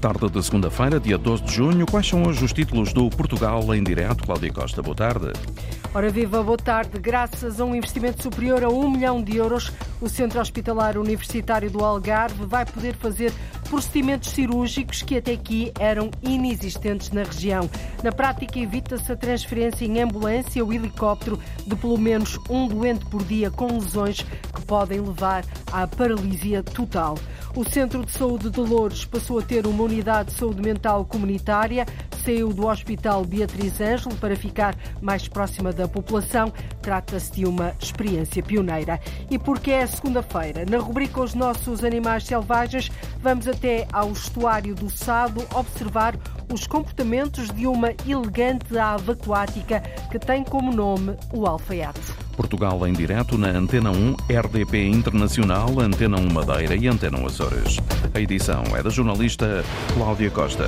Tarde de segunda-feira, dia 12 de junho, quais são hoje os títulos do Portugal em direto? Cláudia Costa, boa tarde. Ora viva, boa tarde. Graças a um investimento superior a 1 milhão de euros, o Centro Hospitalar Universitário do Algarve vai poder fazer procedimentos cirúrgicos que até aqui eram inexistentes na região. Na prática, evita-se a transferência em ambulância ou helicóptero de pelo menos um doente por dia com lesões que podem levar à paralisia total. O Centro de Saúde de Louros passou a ter uma unidade de saúde mental comunitária, saiu do Hospital Beatriz Ângelo para ficar mais próxima da população. Trata-se de uma experiência pioneira. E porque é segunda-feira, na rubrica Os Nossos Animais Selvagens, vamos até ao estuário do Sado observar os comportamentos de uma elegante ave aquática que tem como nome o alfaiate. Portugal em direto na Antena 1, RDP Internacional, Antena 1 Madeira e Antena 1 Açores. A edição é da jornalista Cláudia Costa.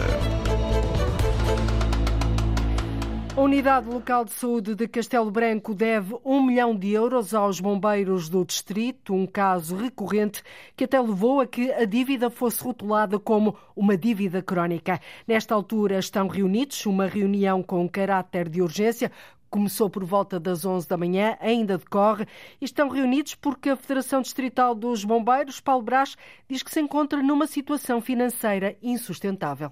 A Unidade Local de Saúde de Castelo Branco deve um milhão de euros aos bombeiros do distrito, um caso recorrente que até levou a que a dívida fosse rotulada como uma dívida crónica. Nesta altura estão reunidos, uma reunião com caráter de urgência, começou por volta das 11 da manhã, ainda decorre, e estão reunidos porque a Federação Distrital dos Bombeiros, Paulo Brás, diz que se encontra numa situação financeira insustentável.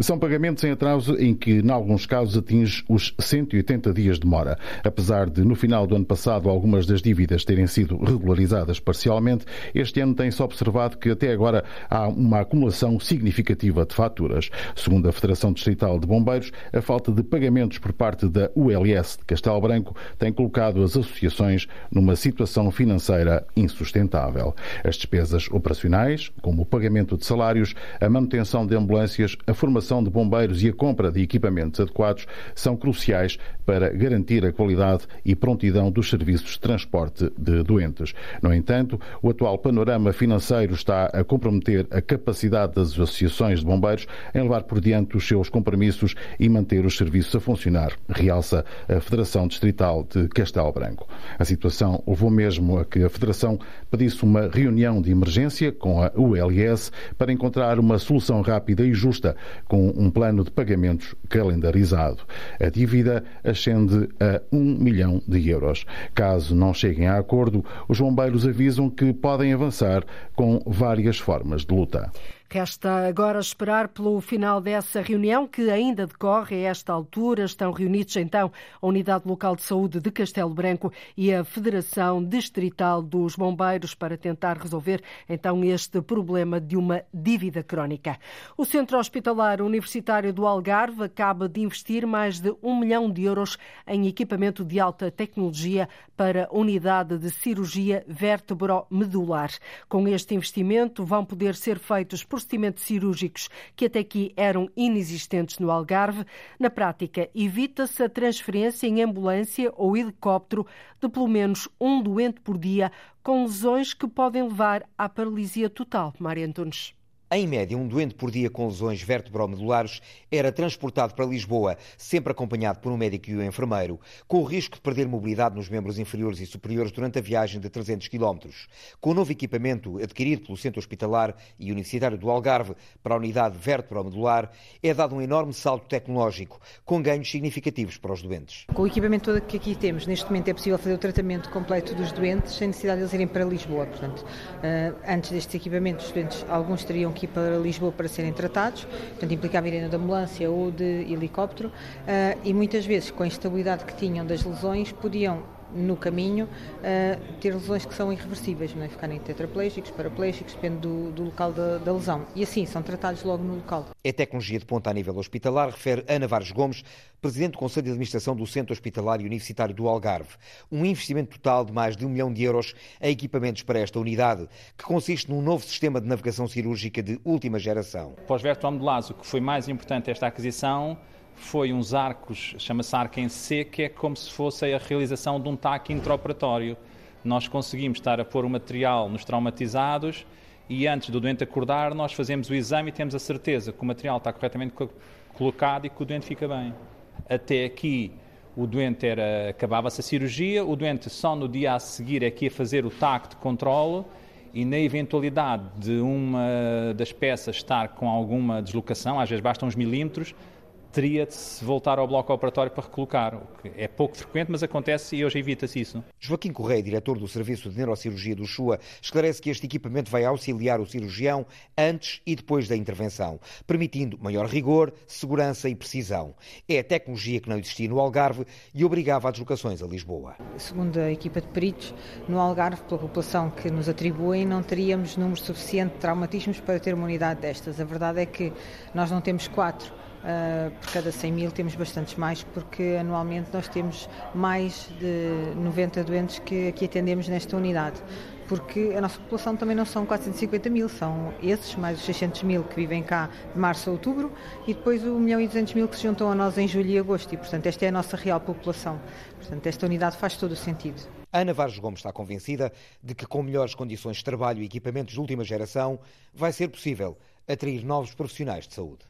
São pagamentos em atraso em que, em alguns casos, atinge os 180 dias de mora. Apesar de, no final do ano passado, algumas das dívidas terem sido regularizadas parcialmente, este ano tem-se observado que até agora há uma acumulação significativa de faturas. Segundo a Federação Distrital de Bombeiros, a falta de pagamentos por parte da ULS de Castelo Branco tem colocado as associações numa situação financeira insustentável. As despesas operacionais, como o pagamento de salários, a manutenção de ambulâncias, a formação formação de bombeiros e a compra de equipamentos adequados são cruciais para garantir a qualidade e prontidão dos serviços de transporte de doentes. No entanto, o atual panorama financeiro está a comprometer a capacidade das associações de bombeiros em levar por diante os seus compromissos e manter os serviços a funcionar, realça a Federação Distrital de Castelo Branco. A situação levou mesmo a que a Federação pedisse uma reunião de emergência com a ULS para encontrar uma solução rápida e justa com um plano de pagamentos calendarizado. A dívida ascende a 1 milhão de euros. Caso não cheguem a acordo, os bombeiros avisam que podem avançar com várias formas de luta. Resta agora esperar pelo final dessa reunião, que ainda decorre a esta altura. Estão reunidos então a Unidade Local de Saúde de Castelo Branco e a Federação Distrital dos Bombeiros para tentar resolver então este problema de uma dívida crónica. O Centro Hospitalar Universitário do Algarve acaba de investir mais de um milhão de euros em equipamento de alta tecnologia para a unidade de cirurgia vértebro-medular. Com este investimento vão poder ser feitos procedimentos cirúrgicos que até aqui eram inexistentes no Algarve. Na prática, evita-se a transferência em ambulância ou helicóptero de pelo menos um doente por dia com lesões que podem levar à paralisia total. Maria Antunes. Em média, um doente por dia com lesões vertebromedulares era transportado para Lisboa, sempre acompanhado por um médico e um enfermeiro, com o risco de perder mobilidade nos membros inferiores e superiores durante a viagem de 300 km. Com o novo equipamento adquirido pelo Centro Hospitalar e Universitário do Algarve para a unidade vertebromedular, é dado um enorme salto tecnológico, com ganhos significativos para os doentes. Com o equipamento todo que aqui temos, neste momento é possível fazer o tratamento completo dos doentes sem necessidade de eles irem para Lisboa. Portanto, eh, antes destes equipamentos, os doentes, alguns teriam aqui para Lisboa para serem tratados, portanto implicava irem de ambulância ou de helicóptero, uh, e muitas vezes com a instabilidade que tinham das lesões podiam no caminho uh, ter lesões que são irreversíveis, não é? ficarem tetraplégicos, paraplégicos, depende do, do local da, da, lesão. E assim, são tratados logo no local. É tecnologia de ponta a nível hospitalar, refere Ana Vares Gomes, Presidente do Conselho de Administração do Centro Hospitalar e Universitário do Algarve. Um investimento total de mais de um milhão de euros em equipamentos para esta unidade, que consiste num novo sistema de navegação cirúrgica de última geração. Pós-Verto o que foi mais importante esta aquisição foi uns arcos, chama-se arco em C, que é como se fosse a realização de um TAC intraoperatório. Nós conseguimos estar a pôr o material nos traumatizados e antes do doente acordar, nós fazemos o exame e temos a certeza que o material está corretamente colocado e que o doente fica bem. Até aqui, o doente era acabava-se a cirurgia, o doente só no dia a seguir é que ia fazer o TAC de controle e na eventualidade de uma das peças estar com alguma deslocação, às vezes basta uns milímetros, teria de se voltar ao bloco operatório para recolocar, o que é pouco frequente, mas acontece e hoje evita-se isso. Joaquim Correia, diretor do Serviço de Neurocirurgia do Chua, esclarece que este equipamento vai auxiliar o cirurgião antes e depois da intervenção, permitindo maior rigor, segurança e precisão. É a tecnologia que não existia no Algarve e obrigava a deslocações a Lisboa. Segundo a equipa de peritos, no Algarve, pela população que nos atribuem, não teríamos número suficiente de traumatismos para ter uma unidade destas. A verdade é que nós não temos quatro Uh, por cada 100 mil temos bastantes mais, porque anualmente nós temos mais de 90 doentes que aqui atendemos nesta unidade. Porque a nossa população também não são 450 mil, são esses, mais os 600 mil que vivem cá de março a outubro e depois o 1 milhão e 200 mil que se juntam a nós em julho e agosto. E, portanto, esta é a nossa real população. Portanto, esta unidade faz todo o sentido. Ana Vargas Gomes está convencida de que, com melhores condições de trabalho e equipamentos de última geração, vai ser possível atrair novos profissionais de saúde.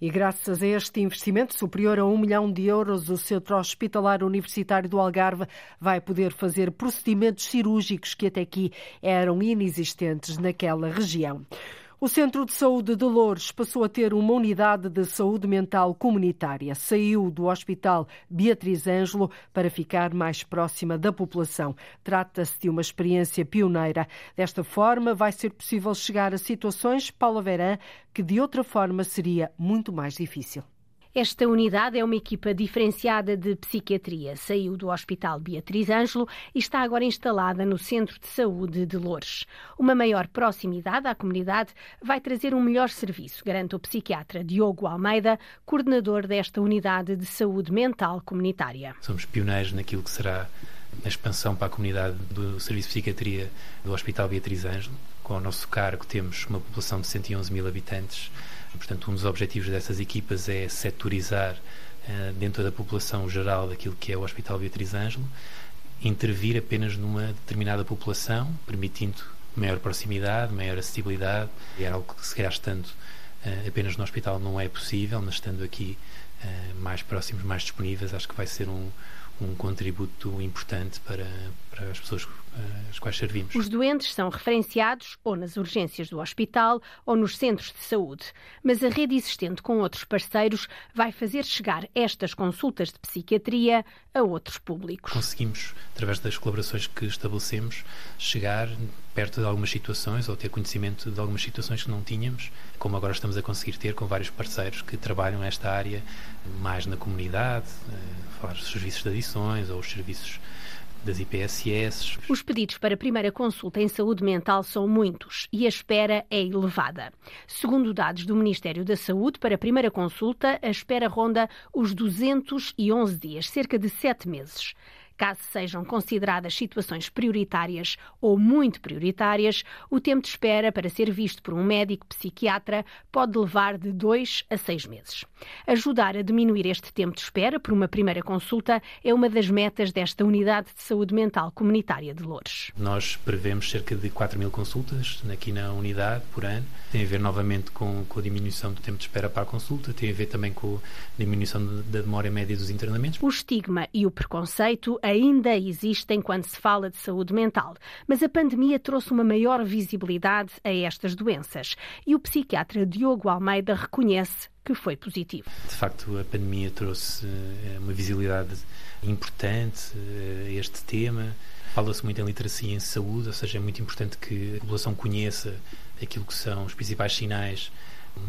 E graças a este investimento superior a um milhão de euros, o Centro Hospitalar Universitário do Algarve vai poder fazer procedimentos cirúrgicos que até aqui eram inexistentes naquela região. O Centro de Saúde de Lourdes passou a ter uma unidade de saúde mental comunitária. Saiu do Hospital Beatriz Ângelo para ficar mais próxima da população. Trata-se de uma experiência pioneira. Desta forma, vai ser possível chegar a situações, Paula Verã, que de outra forma seria muito mais difícil. Esta unidade é uma equipa diferenciada de psiquiatria. Saiu do Hospital Beatriz Ângelo e está agora instalada no Centro de Saúde de Loures. Uma maior proximidade à comunidade vai trazer um melhor serviço, garante o psiquiatra Diogo Almeida, coordenador desta unidade de saúde mental comunitária. Somos pioneiros naquilo que será a expansão para a comunidade do Serviço de Psiquiatria do Hospital Beatriz Ângelo. Com o nosso cargo temos uma população de 111 mil habitantes Portanto, um dos objetivos dessas equipas é setorizar uh, dentro da população geral daquilo que é o Hospital Beatriz Ângelo, intervir apenas numa determinada população, permitindo maior proximidade, maior acessibilidade. É algo que, se calhar, estando uh, apenas no hospital não é possível, mas estando aqui uh, mais próximos, mais disponíveis, acho que vai ser um, um contributo importante para, para as pessoas às eh, quais servimos. Os doentes são referenciados ou nas urgências do hospital ou nos centros de saúde, mas a rede existente com outros parceiros vai fazer chegar estas consultas de psiquiatria a outros públicos. Conseguimos, através das colaborações que estabelecemos, chegar perto de algumas situações ou ter conhecimento de algumas situações que não tínhamos, como agora estamos a conseguir ter com vários parceiros que trabalham nesta área mais na comunidade, eh, falar dos serviços de adições ou os serviços das IPSS. Os pedidos para primeira consulta em saúde mental são muitos e a espera é elevada. Segundo dados do Ministério da Saúde, para a primeira consulta, a espera ronda os 211 dias, cerca de sete meses. Caso sejam consideradas situações prioritárias ou muito prioritárias, o tempo de espera para ser visto por um médico psiquiatra pode levar de dois a seis meses. Ajudar a diminuir este tempo de espera por uma primeira consulta é uma das metas desta Unidade de Saúde Mental Comunitária de Loures. Nós prevemos cerca de 4 mil consultas aqui na unidade por ano. Tem a ver novamente com, com a diminuição do tempo de espera para a consulta, tem a ver também com a diminuição da demora média dos internamentos. O estigma e o preconceito ainda existem quando se fala de saúde mental, mas a pandemia trouxe uma maior visibilidade a estas doenças e o psiquiatra Diogo Almeida reconhece que foi positivo. De facto, a pandemia trouxe eh, uma visibilidade importante eh, a este tema. Fala-se muito em literacia em saúde, ou seja, é muito importante que a população conheça aquilo que são os principais sinais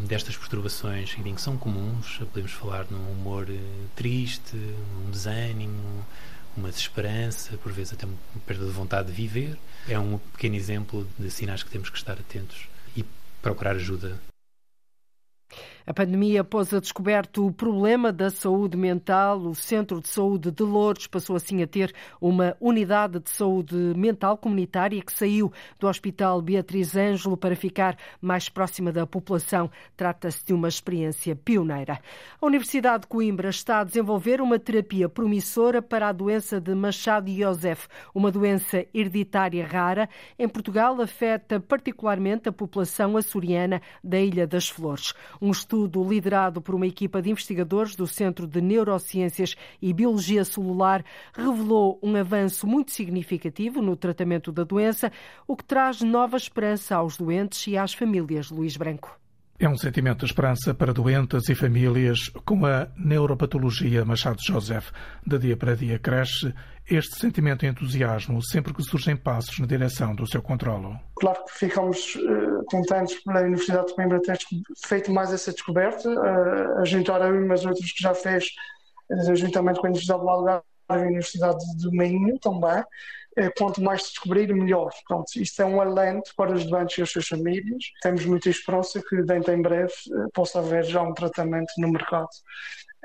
destas perturbações que são comuns. Podemos falar num humor eh, triste, um desânimo, uma desesperança, por vezes até uma perda de vontade de viver. É um pequeno exemplo de sinais que temos que estar atentos e procurar ajuda a pandemia pôs a descoberto o problema da saúde mental. O Centro de Saúde de Lourdes passou assim a ter uma unidade de saúde mental comunitária que saiu do Hospital Beatriz Ângelo para ficar mais próxima da população. Trata-se de uma experiência pioneira. A Universidade de Coimbra está a desenvolver uma terapia promissora para a doença de Machado Joseph, uma doença hereditária rara. Em Portugal, afeta particularmente a população açoriana da Ilha das Flores. Um estudo liderado por uma equipa de investigadores do Centro de Neurociências e Biologia Celular revelou um avanço muito significativo no tratamento da doença, o que traz nova esperança aos doentes e às famílias. Luís Branco. É um sentimento de esperança para doentes e famílias com a neuropatologia Machado Joseph. De dia para dia cresce este sentimento de entusiasmo sempre que surgem passos na direção do seu controlo. Claro que ficamos uh, contentes pela Universidade de Coimbra ter feito mais essa descoberta. Uh, a ora umas outras que já fez, uh, juntamente com a Universidade do Algarve e a Universidade do Minho também. Eh, quanto mais descobrir, melhor. Pronto, isto é um alento para os doentes e as suas famílias. Temos muita esperança que dentro em breve eh, possa haver já um tratamento no mercado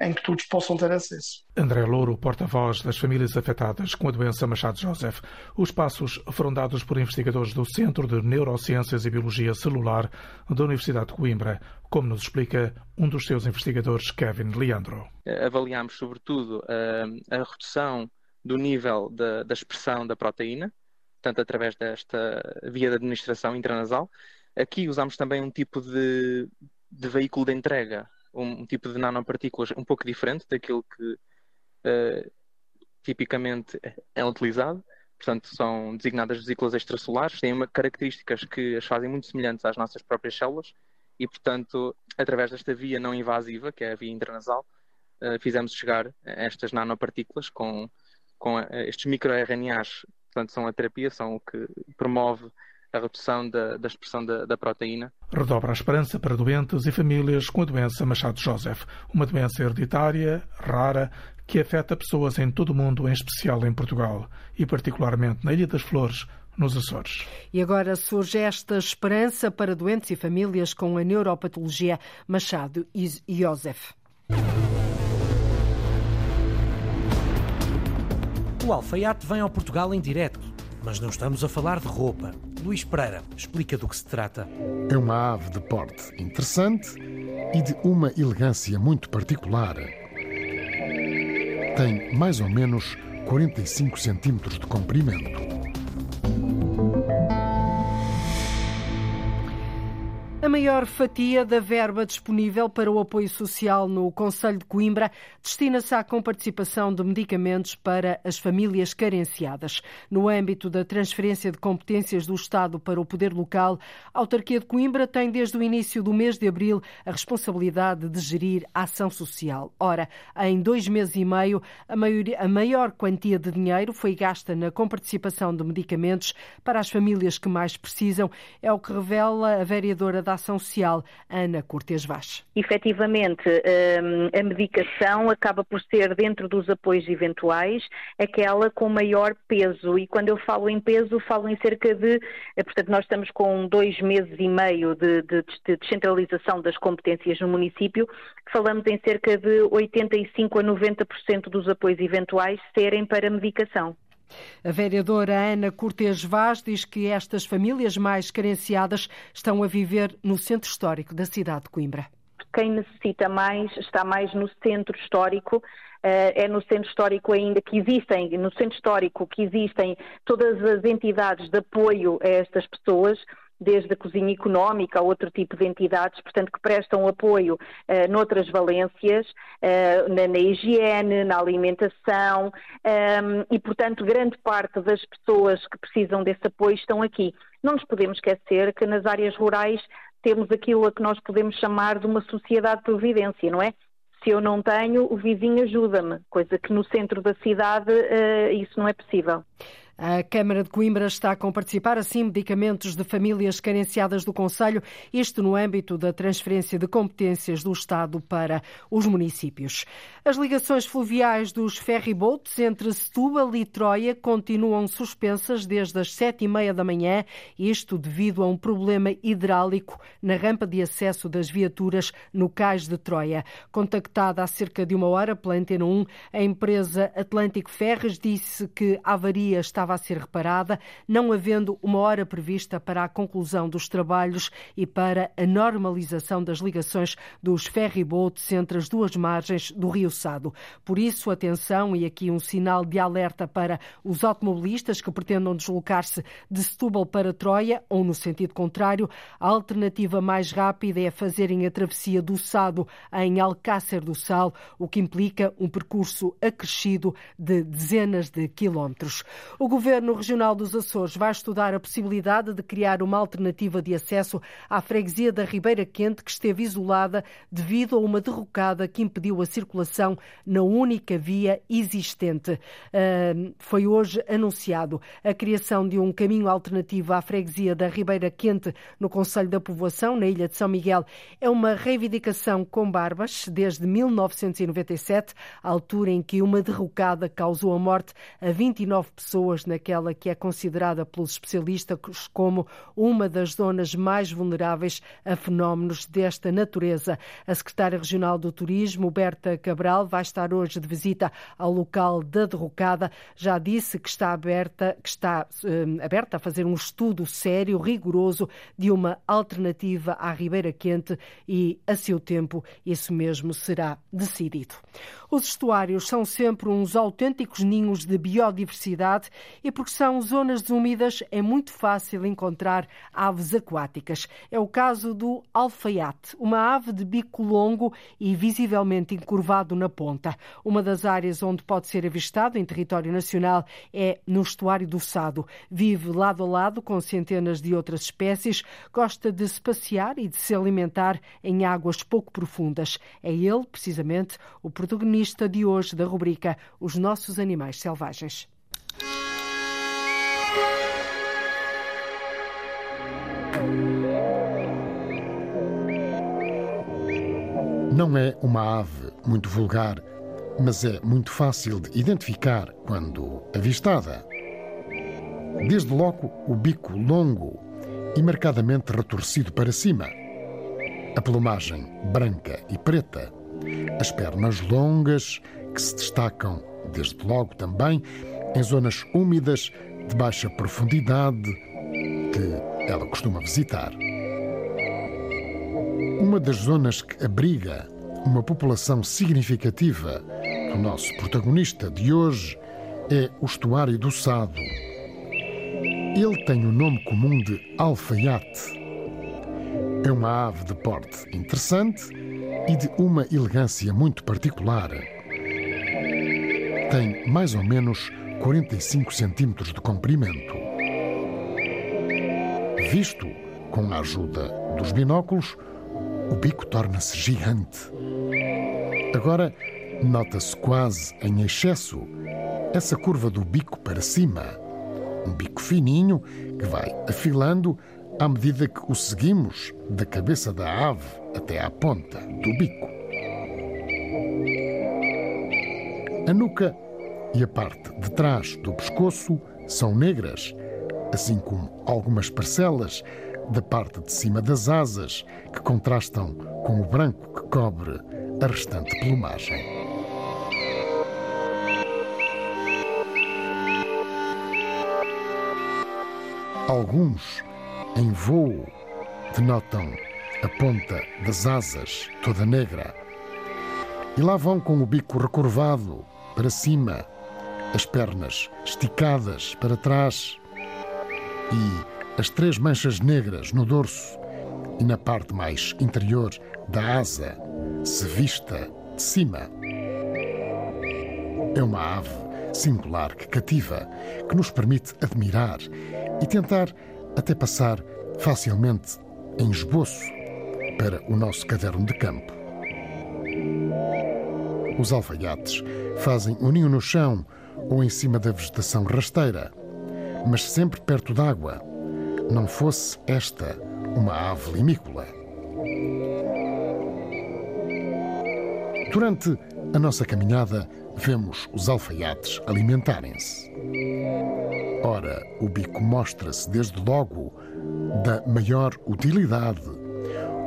em que todos possam ter acesso. André Louro, porta-voz das famílias afetadas com a doença Machado Joseph. Os passos foram dados por investigadores do Centro de Neurociências e Biologia Celular da Universidade de Coimbra, como nos explica um dos seus investigadores, Kevin Leandro. Avaliamos, sobretudo, a redução do nível da, expressão da proteína, portanto, através desta via de administração intranasal. Aqui usamos também um tipo de, de veículo de entrega, um, um, tipo de nanopartículas um pouco diferente daquilo que uh, tipicamente é utilizado. Portanto, são designadas vesículas extracelares, têm uma, características que as fazem muito semelhantes às nossas próprias células e, portanto, através desta via não invasiva, que é a via intranasal, uh, fizemos chegar estas nanopartículas com com estes microRNAs, portanto, são a terapia, são o que promove a redução da, da expressão da, da, proteína. Redobra a esperança para doentes e famílias com a doença Machado Joseph, uma doença hereditária, rara, que afeta pessoas em todo o mundo, em especial em Portugal e particularmente na Ilha das Flores, nos Açores. E agora surge esta esperança para doentes e famílias com a neuropatologia Machado Joseph. O alfaiate vem ao Portugal em direto, mas não estamos a falar de roupa. Luís Pereira explica do que se trata. É uma ave de porte interessante e de uma elegância muito particular. Tem mais ou menos 45 centímetros de comprimento. A maior fatia da verba disponível para o apoio social no Conselho de Coimbra destina-se à comparticipação de medicamentos para as famílias carenciadas. No âmbito da transferência de competências do Estado para o poder local, a autarquia de Coimbra tem desde o início do mês de abril a responsabilidade de gerir a ação social. Ora, em dois meses e meio, a, maioria, a maior quantia de dinheiro foi gasta na comparticipação de medicamentos para as famílias que mais precisam, é o que revela a vereadora da Ação Social, Ana Cortes Vaz. Efetivamente, hum, a medicação acaba por ser, dentro dos apoios eventuais, aquela com maior peso. E quando eu falo em peso, falo em cerca de. Eh, portanto, nós estamos com dois meses e meio de, de, de descentralização das competências no município, falamos em cerca de 85 a 90% dos apoios eventuais serem para medicação. A vereadora Ana Cortes Vaz diz que estas famílias mais carenciadas estão a viver no centro histórico da cidade de Coimbra. Quem necessita mais está mais no centro histórico eh, é no centro histórico ainda que existem, no centro histórico que existem todas as entidades de apoio a estas pessoas, desde a cozinha económica a outro tipo de entidades, portanto, que prestam apoio uh, noutras valências, uh, na, na, higiene, na alimentação, um, ehm, e, portanto, grande parte das pessoas que precisam desse apoio estão aqui. Não nos podemos esquecer que nas áreas rurais temos aquilo a que nós podemos chamar de uma sociedade de providência, não é? Se eu não tenho, o vizinho ajuda-me, coisa que no centro da cidade uh, isso não é possível. A Câmara de Coimbra está com participar, assim, medicamentos de famílias carenciadas do Conselho, isto no âmbito da transferência de competências do Estado para os municípios. As ligações fluviais dos ferryboats entre Setúbal e Troia continuam suspensas desde as sete e meia da manhã, isto devido a um problema hidráulico na rampa de acesso das viaturas no cais de Troia. Contactada há cerca de uma hora pela Antena 1, a empresa Atlântico Ferres disse que a avaria está estava a ser reparada, não havendo uma hora prevista para a conclusão dos trabalhos e para a normalização das ligações dos ferryboats entre as duas margens do Rio Sado. Por isso, atenção e aqui um sinal de alerta para os automobilistas que pretendam deslocar-se de Setúbal para Troia ou no sentido contrário. A alternativa mais rápida é fazerem a travessia do Sado em Alcácer do Sal, o que implica um percurso acrescido de dezenas de quilómetros. O Governo Regional dos Açores vai estudar a possibilidade de criar uma alternativa de acesso à freguesia da Ribeira Quente, que esteve isolada devido a uma derrocada que impediu a circulação na única via existente. Foi hoje anunciado a criação de um caminho alternativo à freguesia da Ribeira Quente no Conselho da Povoação, na Ilha de São Miguel. É uma reivindicação com barbas desde 1997, a altura em que uma derrocada causou a morte a 29 pessoas naquela que é considerada pelos especialistas como uma das zonas mais vulneráveis a fenómenos desta natureza. A secretária regional do Turismo, Berta Cabral, vai estar hoje de visita ao local da derrocada. Já disse que está aberta, que está eh, aberta a fazer um estudo sério, rigoroso de uma alternativa à Ribeira Quente e a seu tempo isso mesmo será decidido. Os estuários são sempre uns autênticos ninhos de biodiversidade e porque são zonas úmidas é muito fácil encontrar aves aquáticas. É o caso do alfaiate, uma ave de bico longo e visivelmente encurvado na ponta. Uma das áreas onde pode ser avistado em território nacional é no estuário do Sado. Vive lado a lado com centenas de outras espécies, gosta de se passear e de se alimentar em águas pouco profundas. É ele, precisamente, o protagonista de hoje da rubrica Os Nossos Animais Selvagens. Não é uma ave muito vulgar, mas é muito fácil de identificar quando avistada. Desde logo, o bico longo e marcadamente retorcido para cima, a plumagem branca e preta, as pernas longas que se destacam, desde logo também, em zonas úmidas de baixa profundidade que ela costuma visitar. Uma das zonas que abriga uma população significativa do nosso protagonista de hoje é o estuário do Sado. Ele tem o nome comum de alfaiate. É uma ave de porte interessante e de uma elegância muito particular. Tem mais ou menos 45 centímetros de comprimento. Visto com a ajuda dos binóculos, o bico torna-se gigante. Agora, nota-se quase em excesso essa curva do bico para cima. Um bico fininho que vai afilando à medida que o seguimos da cabeça da ave até à ponta do bico. A nuca e a parte de trás do pescoço são negras, assim como algumas parcelas da parte de cima das asas, que contrastam com o branco que cobre a restante plumagem. Alguns, em voo, denotam a ponta das asas toda negra. E lá vão com o bico recurvado para cima, as pernas esticadas para trás e as três manchas negras no dorso e na parte mais interior da asa, se vista de cima. É uma ave singular que cativa, que nos permite admirar e tentar até passar facilmente em esboço para o nosso caderno de campo. Os alfaiates fazem o ninho no chão ou em cima da vegetação rasteira, mas sempre perto d'água não fosse esta uma ave limícola. Durante a nossa caminhada, vemos os alfaiates alimentarem-se. Ora, o bico mostra-se desde logo da maior utilidade,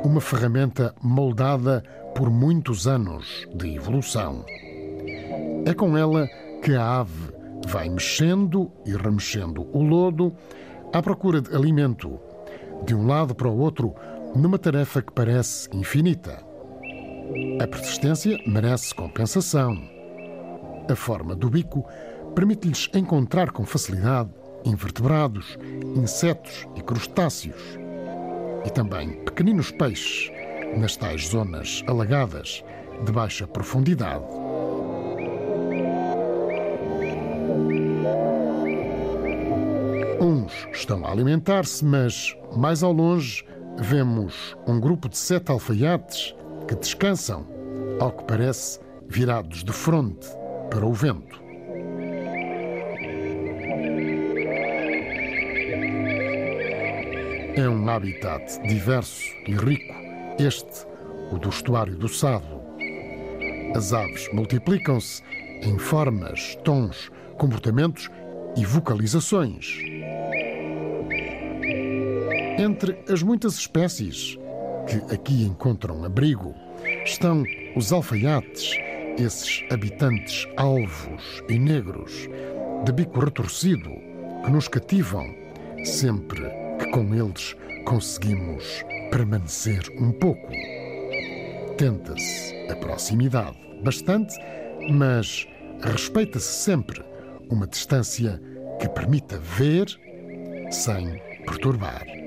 uma ferramenta moldada por muitos anos de evolução. É com ela que a ave vai mexendo e remexendo o lodo à procura de alimento, de um lado para o outro, numa tarefa que parece infinita. A persistência merece compensação. A forma do bico permite-lhes encontrar com facilidade invertebrados, insetos e crustáceos. E também pequeninos peixes nas tais zonas alagadas de baixa profundidade. Uns estão a alimentar-se, mas mais ao longe vemos um grupo de sete alfaiates que descansam, ao que parece, virados de fronte para o vento. É um habitat diverso e rico, este, o do estuário do Sado. As aves multiplicam-se em formas, tons, comportamentos e vocalizações. Entre as muitas espécies que aqui encontram abrigo estão os alfaiates, esses habitantes alvos e negros, de bico retorcido, que nos cativam sempre que com eles conseguimos permanecer um pouco. Tenta-se a proximidade bastante, mas respeita-se sempre uma distância que permita ver sem perturbar.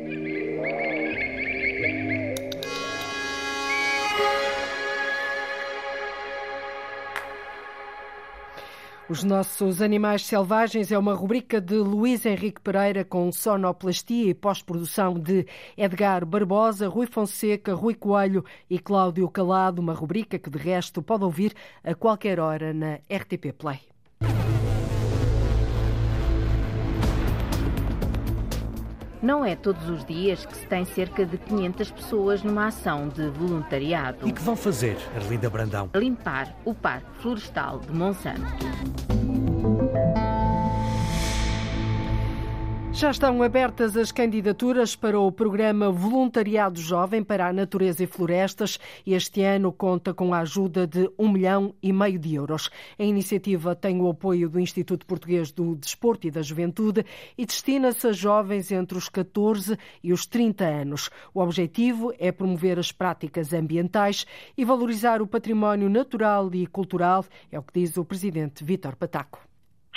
Os nossos animais selvagens é uma rubrica de Luís Henrique Pereira com sonoplastia e pós-produção de Edgar Barbosa, Rui Fonseca, Rui Coelho e Cláudio Calado, uma rubrica que de resto pode ouvir a qualquer hora na RTP Play. Não é todos os dias que se tem cerca de 500 pessoas numa ação de voluntariado. E que vão fazer, Arlinda Brandão? Limpar o Parque Florestal de Monsanto. Já estão abertas as candidaturas para o programa Voluntariado Jovem para a Natureza e Florestas. Este ano conta com a ajuda de um milhão e meio de euros. A iniciativa tem o apoio do Instituto Português do Desporto e da Juventude e destina-se a jovens entre os 14 e os 30 anos. O objetivo é promover as práticas ambientais e valorizar o património natural e cultural, é o que diz o presidente Vítor Pataco.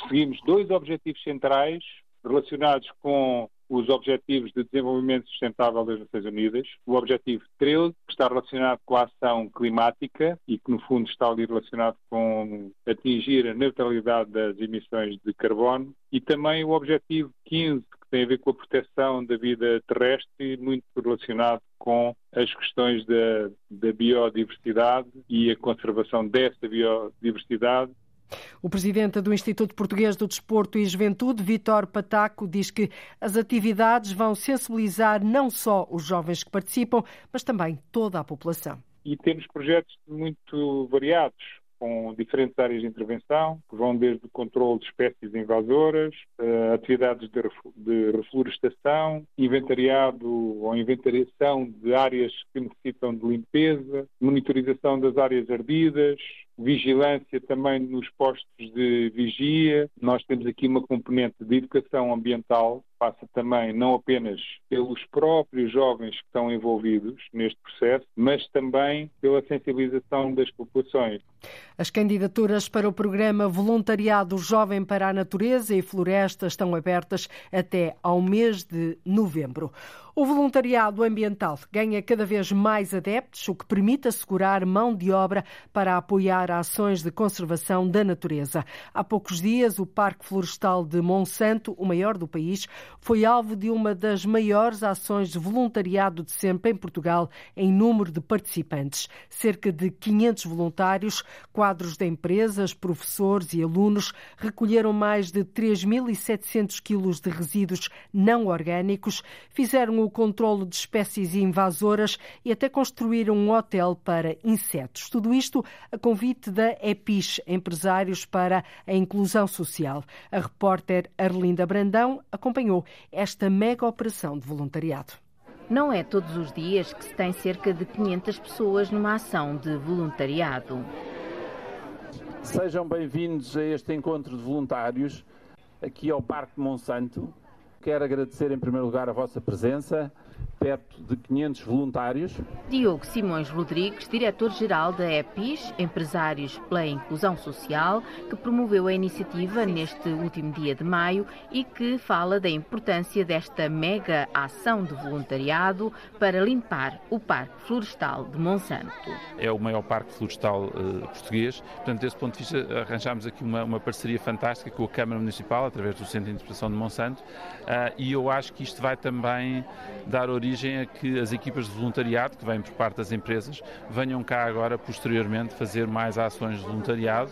Seguimos dois objetivos centrais relacionados com os Objetivos de Desenvolvimento Sustentável das Nações Unidas, o Objetivo 13, que está relacionado com a ação climática e que, no fundo, está ali relacionado com atingir a neutralidade das emissões de carbono, e também o Objetivo 15, que tem a ver com a proteção da vida terrestre, muito relacionado com as questões da, da biodiversidade e a conservação dessa biodiversidade o presidente do Instituto Português do Desporto e Juventude, Vitor Pataco, diz que as atividades vão sensibilizar não só os jovens que participam, mas também toda a população. E temos projetos muito variados com diferentes áreas de intervenção, que vão desde o controle de espécies invasoras, uh, atividades de, de, reflorestação, inventariado ou inventariação de áreas que necessitam de limpeza, monitorização das áreas ardidas, vigilância também nos postos de vigia. Nós temos aqui uma componente de educação ambiental, passa também não apenas pelos próprios jovens que estão envolvidos neste processo, mas também pela sensibilização das populações. As candidaturas para o programa Voluntariado Jovem para a Natureza e Floresta estão abertas até ao mês de novembro. O voluntariado ambiental ganha cada vez mais adeptos, o que permite assegurar mão de obra para apoiar ações de conservação da natureza. Há poucos dias, o Parque Florestal de Monsanto, o maior do país, foi alvo de uma das maiores ações de voluntariado de sempre em Portugal em número de participantes. Cerca de 500 voluntários, quadros de empresas, professores e alunos recolheram mais de 3.700 quilos de resíduos não orgânicos, fizeram o controlo de espécies invasoras e até construíram um hotel para insetos. Tudo isto a convite da EPIS, Empresários para a Inclusão Social. A repórter Arlinda Brandão acompanhou esta mega operação de voluntariado. Não é todos os dias que se tem cerca de 500 pessoas numa ação de voluntariado. Sejam bem-vindos a este encontro de voluntários aqui ao Parque de Monsanto. Quero agradecer em primeiro lugar a vossa presença, perto de 500 voluntários. Diogo Simões Rodrigues, diretor-geral da EPIS, Empresários pela Inclusão Social, que promoveu a iniciativa neste último dia de maio e que fala da importância desta mega ação de voluntariado para limpar o Parque Florestal de Monsanto. É o maior parque florestal uh, português, portanto, desse ponto de vista, arranjámos aqui uma, uma, parceria fantástica com a Câmara Municipal, através do Centro de Interpretação de Monsanto, uh, e eu acho que isto vai também dar origem a que as equipas de voluntariado, que vêm por parte das empresas, venham cá agora, posteriormente, fazer mais ações de voluntariado,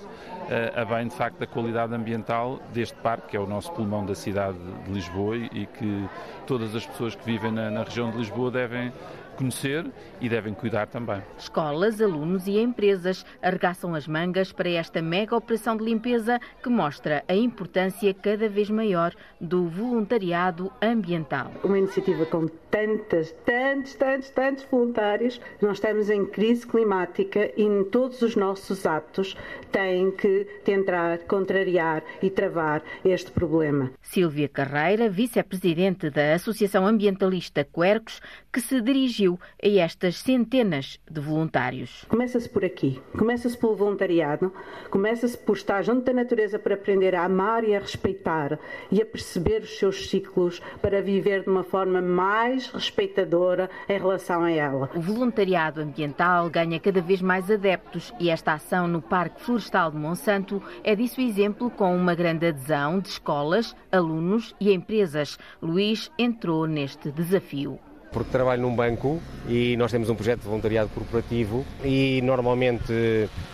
eh, a bem, de facto, da qualidade ambiental deste parque, que é o nosso pulmão da cidade de Lisboa e que todas as pessoas que vivem na, na região de Lisboa devem conhecer e devem cuidar também. Escolas, alunos e empresas arregaçam as mangas para esta mega operação de limpeza que mostra a importância cada vez maior do voluntariado ambiental. Uma iniciativa com tantas, tantos, tantos, tantos voluntários. Nós estamos em crise climática e todos os nossos atos têm que tentar contrariar e travar este problema. Sílvia Carreira, vice-presidente da Associação Ambientalista Quercos, que se dirigiu a estas centenas de voluntários. Começa-se por aqui, começa-se pelo voluntariado, começa-se por estar junto da natureza para aprender a amar e a respeitar e a perceber os seus ciclos para viver de uma forma mais respeitadora em relação a ela. O voluntariado ambiental ganha cada vez mais adeptos e esta ação no Parque Florestal de Monsanto é disso exemplo com uma grande adesão de escolas, alunos e empresas. Luís entrou neste desafio porque trabalho num banco e nós temos um projeto de voluntariado corporativo e normalmente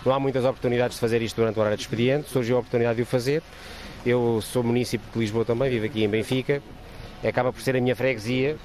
não há muitas oportunidades de fazer isto durante o horário de expediente. Surgiu a oportunidade de o fazer. Eu sou município de Lisboa também, vivo aqui em Benfica. Acaba por ser a minha freguesia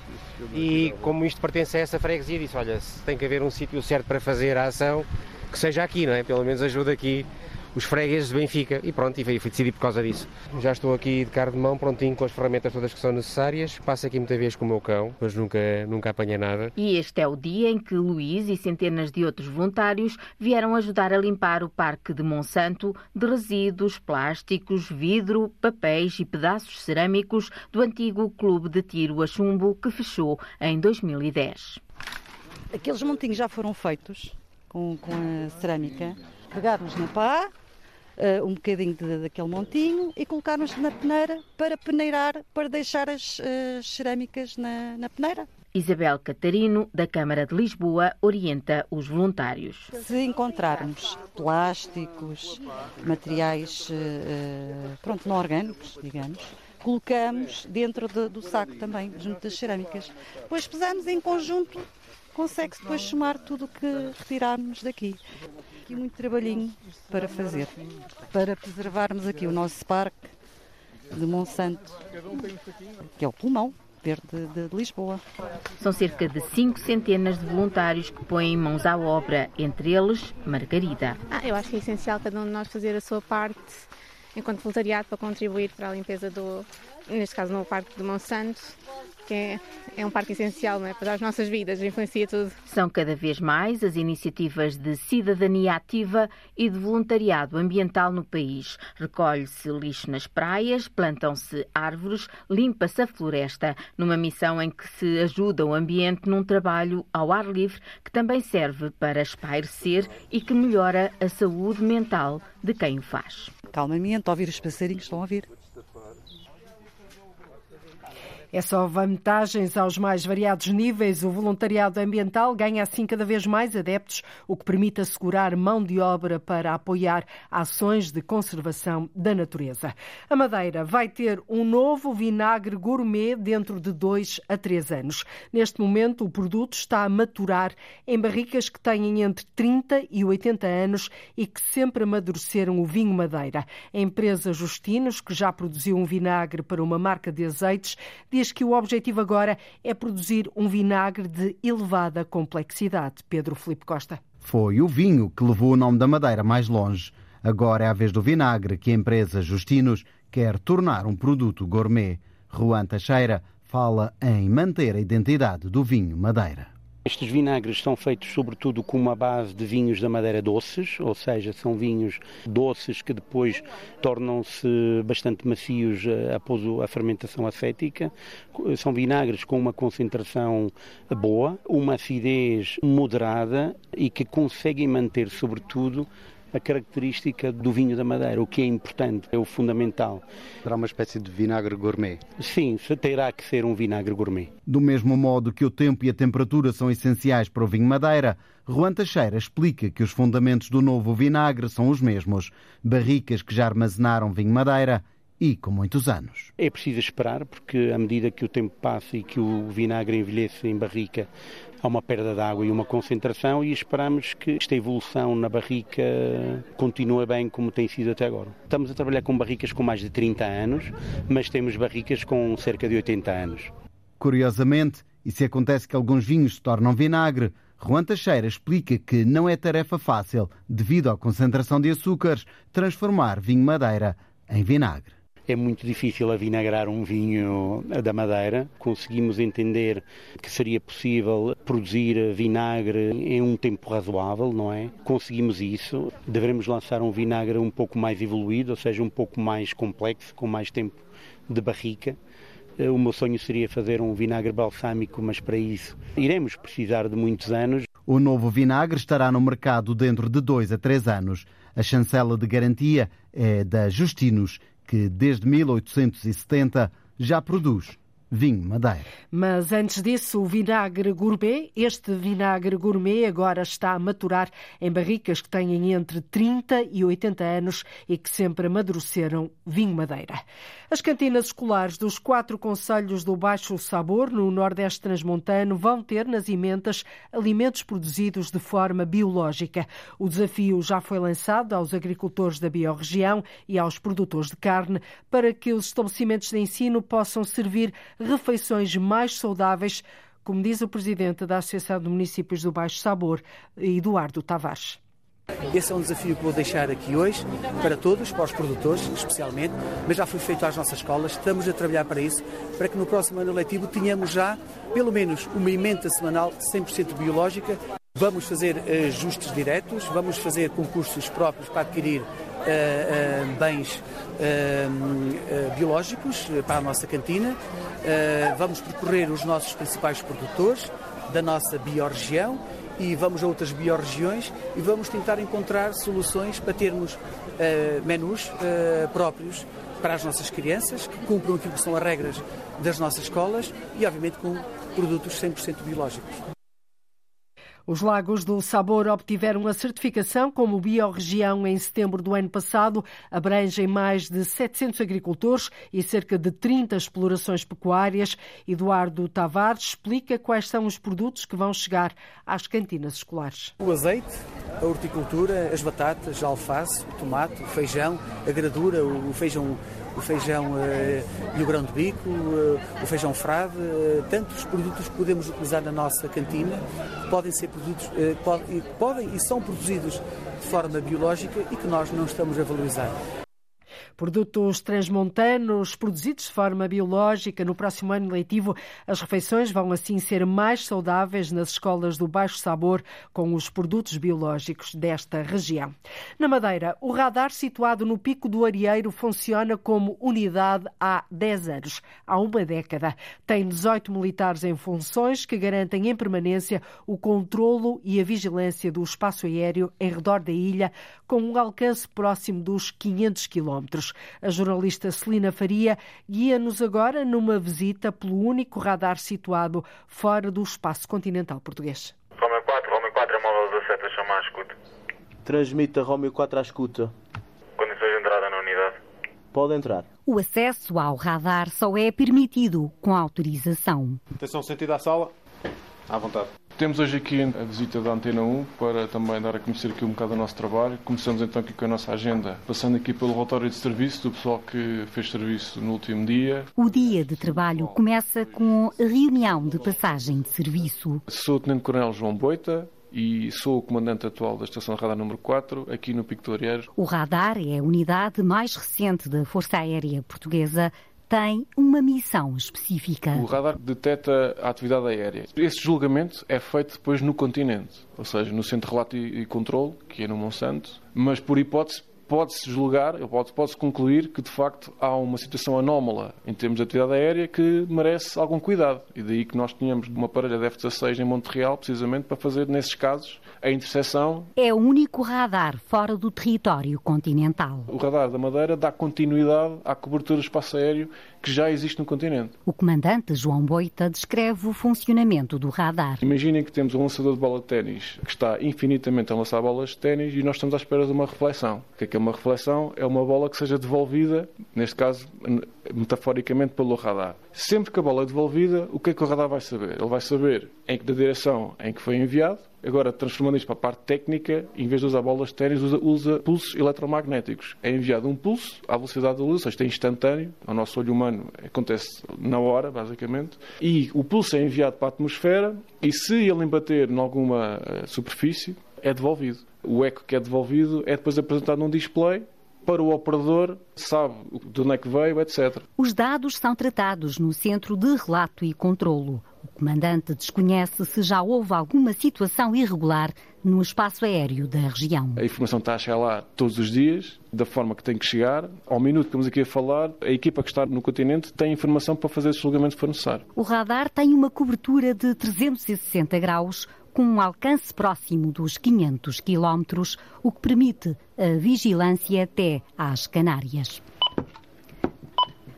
e como isto pertence a essa freguesia, disse, olha, tem que haver um sítio certo para fazer a ação, que seja aqui, não é? Pelo menos ajuda aqui os fregueses de Benfica. E pronto, e fui decidir por causa disso. Já estou aqui de carro de mão, prontinho com as ferramentas todas que são necessárias. Passo aqui muita vez com o meu cão, mas nunca, nunca apanhei nada. E este é o dia em que Luís e centenas de outros voluntários vieram ajudar a limpar o Parque de Monsanto de resíduos plásticos, vidro, papéis e pedaços cerâmicos do antigo Clube de Tiro a Chumbo que fechou em 2010. Aqueles montinhos já foram feitos com, com a cerâmica. Pegarmos na pá, uh, um bocadinho de, daquele montinho e colocarmos na peneira para peneirar, para deixar as, as cerâmicas na, na peneira. Isabel Catarino, da Câmara de Lisboa, orienta os voluntários. Se encontrarmos plásticos, materiais uh, pronto, não orgânicos, digamos, colocamos dentro de, do saco também, junto das cerâmicas. Depois pesamos em conjunto, consegue-se depois somar tudo o que retirarmos daqui aqui muito trabalhinho para fazer, para preservarmos aqui o nosso parque de Monsanto, que é o pulmão verde de, Lisboa. São cerca de cinco centenas de voluntários que põem mãos à obra, entre eles Margarida. Ah, eu acho que é essencial cada um de nós fazer a sua parte enquanto voluntariado para contribuir para a limpeza do, neste caso no Parque de Monsanto, que é, é um parque essencial não é? para as nossas vidas, influencia tudo. São cada vez mais as iniciativas de cidadania ativa e de voluntariado ambiental no país. Recolhe-se lixo nas praias, plantam-se árvores, limpa-se a floresta, numa missão em que se ajuda o ambiente num trabalho ao ar livre que também serve para espairecer e que melhora a saúde mental de quem o faz. Calmamente, ouvir os passarinhos, estão a ouvir. É só vantagens aos mais variados níveis. O voluntariado ambiental ganha assim cada vez mais adeptos, o que permite assegurar mão de obra para apoiar ações de conservação da natureza. A Madeira vai ter um novo vinagre gourmet dentro de dois a três anos. Neste momento, o produto está a maturar em barricas que têm entre 30 e 80 anos e que sempre amadureceram o vinho Madeira. A empresa Justinos, que já produziu um vinagre para uma marca de azeites, diz diz que o objetivo agora é produzir um vinagre de elevada complexidade. Pedro Felipe Costa. Foi o vinho que levou o nome da Madeira mais longe. Agora é a vez do vinagre que a empresa Justinos quer tornar um produto gourmet. Juan Teixeira fala em manter a identidade do vinho Madeira. Estes vinagres são feitos sobretudo com uma base de vinhos da madeira doces, ou seja, são vinhos doces que depois tornam-se bastante macios eh, após a fermentação acética. São vinagres com uma concentração boa, uma acidez moderada e que conseguem manter, sobretudo, a característica do vinho da Madeira, o que é importante, é o fundamental. Será uma espécie de vinagre gourmet? Sim, terá que ser um vinagre gourmet. Do mesmo modo que o tempo e a temperatura são essenciais para o vinho Madeira, Juan Teixeira explica que os fundamentos do novo vinagre são os mesmos. Barricas que já armazenaram vinho Madeira e com muitos anos. É preciso esperar, porque à medida que o tempo passa e que o vinagre envelhece em barrica, há uma perda de água e uma concentração e esperamos que esta evolução na barrica continue bem como tem sido até agora. Estamos a trabalhar com barricas com mais de 30 anos, mas temos barricas com cerca de 80 anos. Curiosamente, e se acontece que alguns vinhos se tornam vinagre, Juan Teixeira explica que não é tarefa fácil, devido à concentração de açúcares, transformar vinho madeira em vinagre. É muito difícil avinagrar um vinho da Madeira. Conseguimos entender que seria possível produzir vinagre em um tempo razoável, não é? Conseguimos isso. Devemos lançar um vinagre um pouco mais evoluído, ou seja, um pouco mais complexo, com mais tempo de barrica. O meu sonho seria fazer um vinagre balsâmico, mas para isso iremos precisar de muitos anos. O novo vinagre estará no mercado dentro de dois a três anos. A chancela de garantia é da Justinos que desde 1870 já produz vinho Madeira. Mas antes disso, o vinagre gourmet, este vinagre gourmet agora está a maturar em barricas que têm entre 30 e 80 anos e que sempre amadureceram vinho Madeira. As cantinas escolares dos quatro conselhos do Baixo Sabor, no Nordeste Transmontano, vão ter nas imentas alimentos produzidos de forma biológica. O desafio já foi lançado aos agricultores da biorregião e aos produtores de carne para que os estabelecimentos de ensino possam servir refeições mais saudáveis, como diz o presidente da Associação de Municípios do Baixo Sabor, Eduardo Tavares. Esse é um desafio que vou deixar aqui hoje para todos, para os produtores especialmente, mas já foi feito às nossas escolas, estamos a trabalhar para isso, para que no próximo ano letivo tenhamos já pelo menos uma emenda semanal 100% biológica. Vamos fazer ajustes diretos, vamos fazer concursos próprios para adquirir bens uh, biológicos para a nossa cantina. vamos percorrer os nossos principais produtores da nossa biorregião e vamos a outras biorregiões e vamos tentar encontrar soluções para termos menus próprios para as nossas crianças, que cumpram aquilo que são as regras das nossas escolas e, obviamente, com produtos 100% biológicos. Os Lagos do Sabor obtiveram a certificação como biorregião em setembro do ano passado. Abrangem mais de 700 agricultores e cerca de 30 explorações pecuárias. Eduardo Tavares explica quais são os produtos que vão chegar às cantinas escolares. O azeite, a horticultura, as batatas, a alface, o tomate, o feijão, a gradura, o feijão o feijão uh, e o grão de bico, uh, o feijão frade, uh, tantos produtos que podemos utilizar na nossa cantina, podem ser produtos, podem, podem e são produzidos de forma biológica e que nós não estamos a valorizar. Produtos transmontanos produzidos de forma biológica. No próximo ano letivo, as refeições vão assim ser mais saudáveis nas escolas do Baixo Sabor com os produtos biológicos desta região. Na Madeira, o radar situado no Pico do Arieiro funciona como unidade há 10 anos, há uma década. Tem 18 militares em funções que garantem em permanência o controlo e a vigilância do espaço aéreo em redor da ilha, com um alcance próximo dos 500 quilómetros. A jornalista Celina Faria guia-nos agora numa visita pelo único radar situado fora do espaço continental português. Romeo 4, Romeo 4 é móvel 17 a chamar à escuta. Transmita Romeo 4 à escuta. Condições de entrada na unidade. Pode entrar. O acesso ao radar só é permitido com autorização. Atenção, sentido à sala. À vontade. Temos hoje aqui a visita da Antena 1 para também dar a conhecer aqui um bocado o nosso trabalho. Começamos então aqui com a nossa agenda, passando aqui pelo relatório de serviço do pessoal que fez serviço no último dia. O dia de trabalho começa com a reunião de passagem de serviço. Sou o Tenente Coronel João Boita, e sou o comandante atual da Estação de Radar número 4, aqui no Pico do Arieiro. O radar é a unidade mais recente da Força Aérea Portuguesa tem uma missão específica. O radar detecta a atividade aérea. Esse julgamento é feito depois no continente, ou seja, no Centro de Relato e Controle, que é no Monsanto, mas por hipótese pode-se julgar, pode-se pode concluir que de facto há uma situação anómala em termos de atividade aérea que merece algum cuidado. E daí que nós tínhamos uma parelha de F-16 em Montreal, precisamente para fazer, nesses casos, a interseção. É o único radar fora do território continental. O radar da Madeira dá continuidade à cobertura do espaço aéreo que já existe no continente. O comandante João Boita descreve o funcionamento do radar. Imaginem que temos um lançador de bola de ténis que está infinitamente a lançar bolas de ténis e nós estamos à espera de uma reflexão. O que é que é uma reflexão? É uma bola que seja devolvida, neste caso, metaforicamente, pelo radar. Sempre que a bola é devolvida, o que é que o radar vai saber? Ele vai saber em que da direção em que foi enviado, Agora, transformando isto para a parte técnica, em vez de usar bolas de ténis, usa, usa, pulsos eletromagnéticos. É enviado um pulso à velocidade da luz, ou seja, é instantâneo, ao nosso olho humano acontece na hora, basicamente, e o pulso é enviado para a atmosfera e se ele embater em alguma uh, superfície, é devolvido. O eco que é devolvido é depois apresentado num display para o operador, sabe de onde é que veio, etc. Os dados são tratados no Centro de Relato e Controlo. O comandante desconhece se já houve alguma situação irregular no espaço aéreo da região. A informação está a chegar lá todos os dias, da forma que tem que chegar. Ao minuto que estamos aqui a falar, a equipa que está no continente tem informação para fazer esse julgamento se for necessário. O radar tem uma cobertura de 360 graus, com um alcance próximo dos 500 quilómetros, o que permite a vigilância até às Canárias.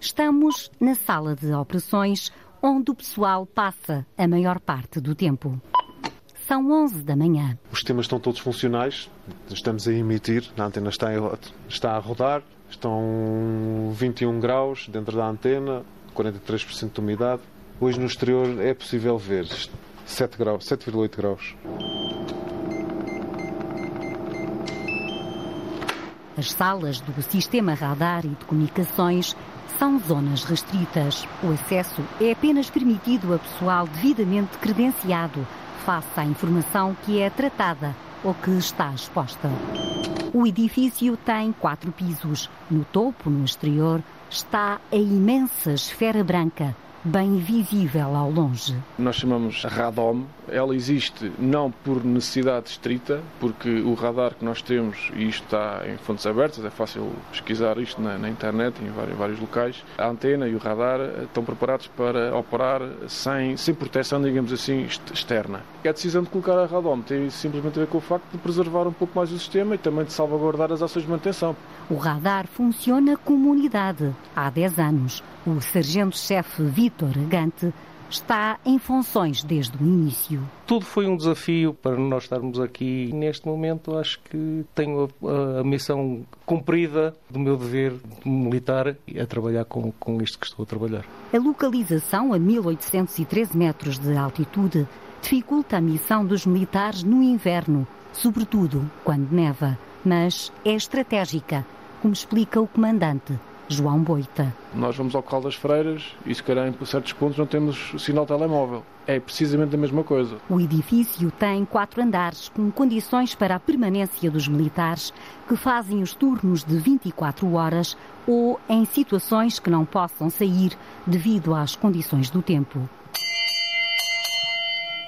Estamos na sala de operações, onde o pessoal passa a maior parte do tempo. São 11 da manhã. Os sistemas estão todos funcionais, estamos a emitir, a antena está, está a rodar, estão 21 graus dentro da antena, 43% de umidade. Hoje no exterior é possível ver 7 graus, 7,8 graus. As salas do sistema radar e de comunicações são zonas restritas. O acesso é apenas permitido a pessoal devidamente credenciado face à informação que é tratada ou que está exposta. O edifício tem quatro pisos. No topo, no exterior, está a imensa esfera branca bem visível ao longe. Nós chamamos Radom. Ela existe não por necessidade estrita, porque o radar que nós temos, e isto está em fontes abertas, é fácil pesquisar isto na, na internet, em vários, vários, locais, a antena e o radar estão preparados para operar sem, sem proteção, digamos assim, externa. A decisão de colocar a Radom tem simplesmente a ver com o facto de preservar um pouco mais o sistema e também de salvaguardar as ações de manutenção. O radar funciona como unidade há 10 anos. O sargento-chefe Vítor Gante está em funções desde o início. Tudo foi um desafio para nós estarmos aqui. Neste momento, acho que tenho a, a missão cumprida do meu dever militar a trabalhar com, com isto que estou a trabalhar. A localização a 1813 metros de altitude dificulta a missão dos militares no inverno, sobretudo quando neva, mas é estratégica, como explica o comandante João Boita. Nós vamos ao Cal das Freiras e, se calhar, em certos pontos não temos sinal telemóvel. É precisamente a mesma coisa. O edifício tem quatro andares com condições para a permanência dos militares que fazem os turnos de 24 horas ou em situações que não possam sair devido às condições do tempo.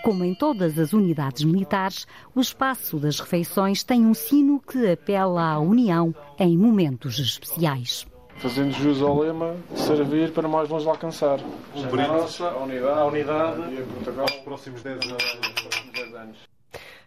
Como em todas as unidades militares, o espaço das refeições tem um sino que apela à união em momentos especiais fazendo jus ao lema, servir para mais longe alcançar. Cumprir a nossa unidade, a unidade e aos próximos 10 anos.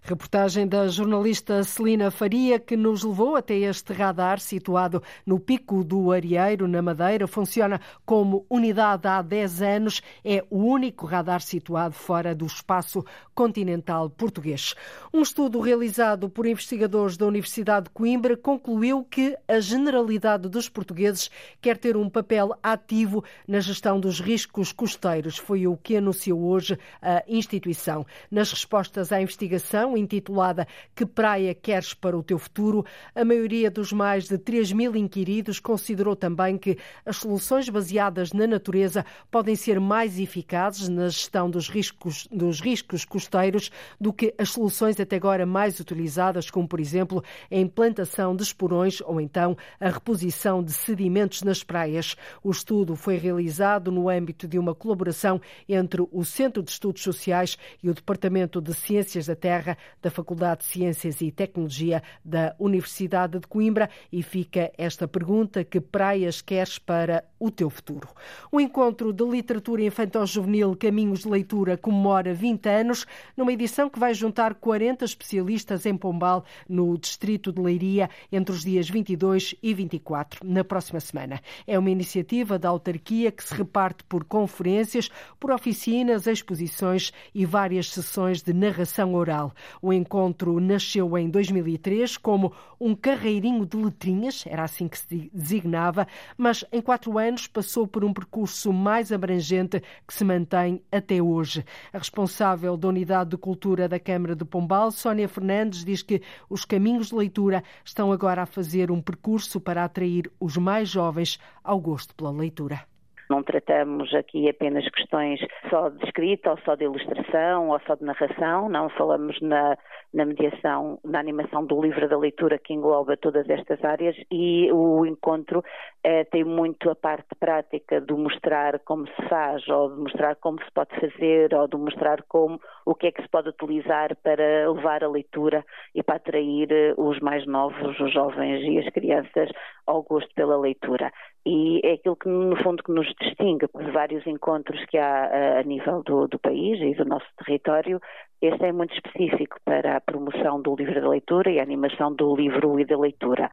Reportagem da jornalista Celina Faria, que nos levou até este radar situado no Pico do Arieiro, na Madeira. Funciona como unidade há 10 anos. É o único radar situado fora do espaço continental português. Um estudo realizado por investigadores da Universidade de Coimbra concluiu que a generalidade dos portugueses quer ter um papel ativo na gestão dos riscos costeiros. Foi o que anunciou hoje a instituição. Nas respostas à investigação, intitulada Que Praia Queres para o Teu Futuro, a maioria dos mais de 3 mil inquiridos considerou também que as soluções baseadas na natureza podem ser mais eficazes na gestão dos riscos, dos riscos costeiros do que as soluções até agora mais utilizadas, como, por exemplo, a implantação de esporões ou então a reposição de sedimentos nas praias. O estudo foi realizado no âmbito de uma colaboração entre o Centro de Estudos Sociais e o Departamento de Ciências da Terra da Faculdade de Ciências e Tecnologia da Universidade de Coimbra. E fica esta pergunta: que praias queres para o teu futuro? O encontro de literatura infantil-juvenil Caminhos de Leitura comemora 20 anos, numa edição que vai juntar 40 especialistas em Pombal, no distrito de Leiria, entre os dias 22 e 24, na próxima semana. É uma iniciativa da autarquia que se reparte por conferências, por oficinas, exposições e várias sessões de narração oral. O encontro nasceu em 2003 como um carreirinho de letrinhas, era assim que se designava, mas em quatro anos passou por um percurso mais abrangente que se mantém até hoje. A responsável da Unidade de Cultura da Câmara de Pombal, Sónia Fernandes, diz que os caminhos de leitura estão agora a fazer um percurso para atrair os mais jovens ao gosto pela leitura. Não tratamos aqui apenas questões só de escrita ou só de ilustração ou só de narração, não falamos na, na mediação, na animação do livro da leitura que engloba todas estas áreas e o encontro eh, tem muito a parte prática de mostrar como se faz ou de mostrar como se pode fazer ou de mostrar como o que é que se pode utilizar para levar a leitura e para atrair eh, os mais novos, os jovens e as crianças ao gosto pela leitura. E é aquilo que, no fundo, que nos distingue de vários encontros que há eh, a nível do, do país e do nosso território. Este é muito específico para a promoção do livro da leitura e a animação do livro e da leitura.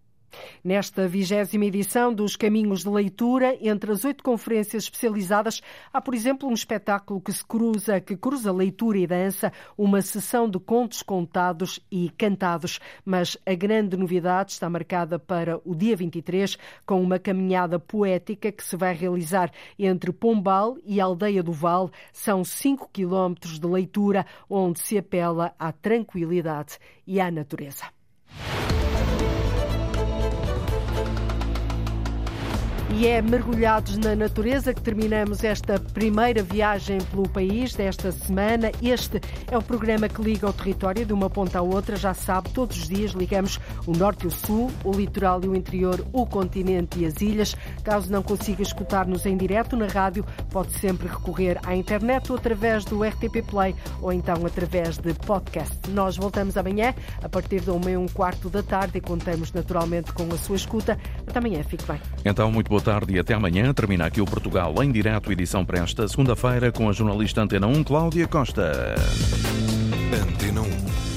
Nesta vigésima edição dos Caminhos de Leitura, entre as oito conferências especializadas, há, por exemplo, um espetáculo que se cruza, que cruza leitura e dança, uma sessão de contos contados e cantados. Mas a grande novidade está marcada para o dia 23, com uma caminhada poética que se vai realizar entre Pombal e Aldeia do Val. São cinco quilómetros de leitura, onde se apela à tranquilidade e à natureza. E é mergulhados na natureza que terminamos esta primeira viagem pelo país desta semana. Este é o programa que liga o território de uma ponta à outra. Já sabe, todos os dias ligamos o norte e o sul, o litoral e o interior, o continente e as ilhas. Caso não consiga escutar-nos em direto na rádio, pode sempre recorrer à internet ou através do RTP Play ou então através de podcast. Nós voltamos amanhã a partir uma e um quarto da tarde e contamos naturalmente com a sua escuta. Até amanhã, fique bem. Então, muito boa tarde e até amanhã. Termina aqui o Portugal em direto, edição para esta segunda-feira, com a jornalista Antena 1, Cláudia Costa. Antena 1.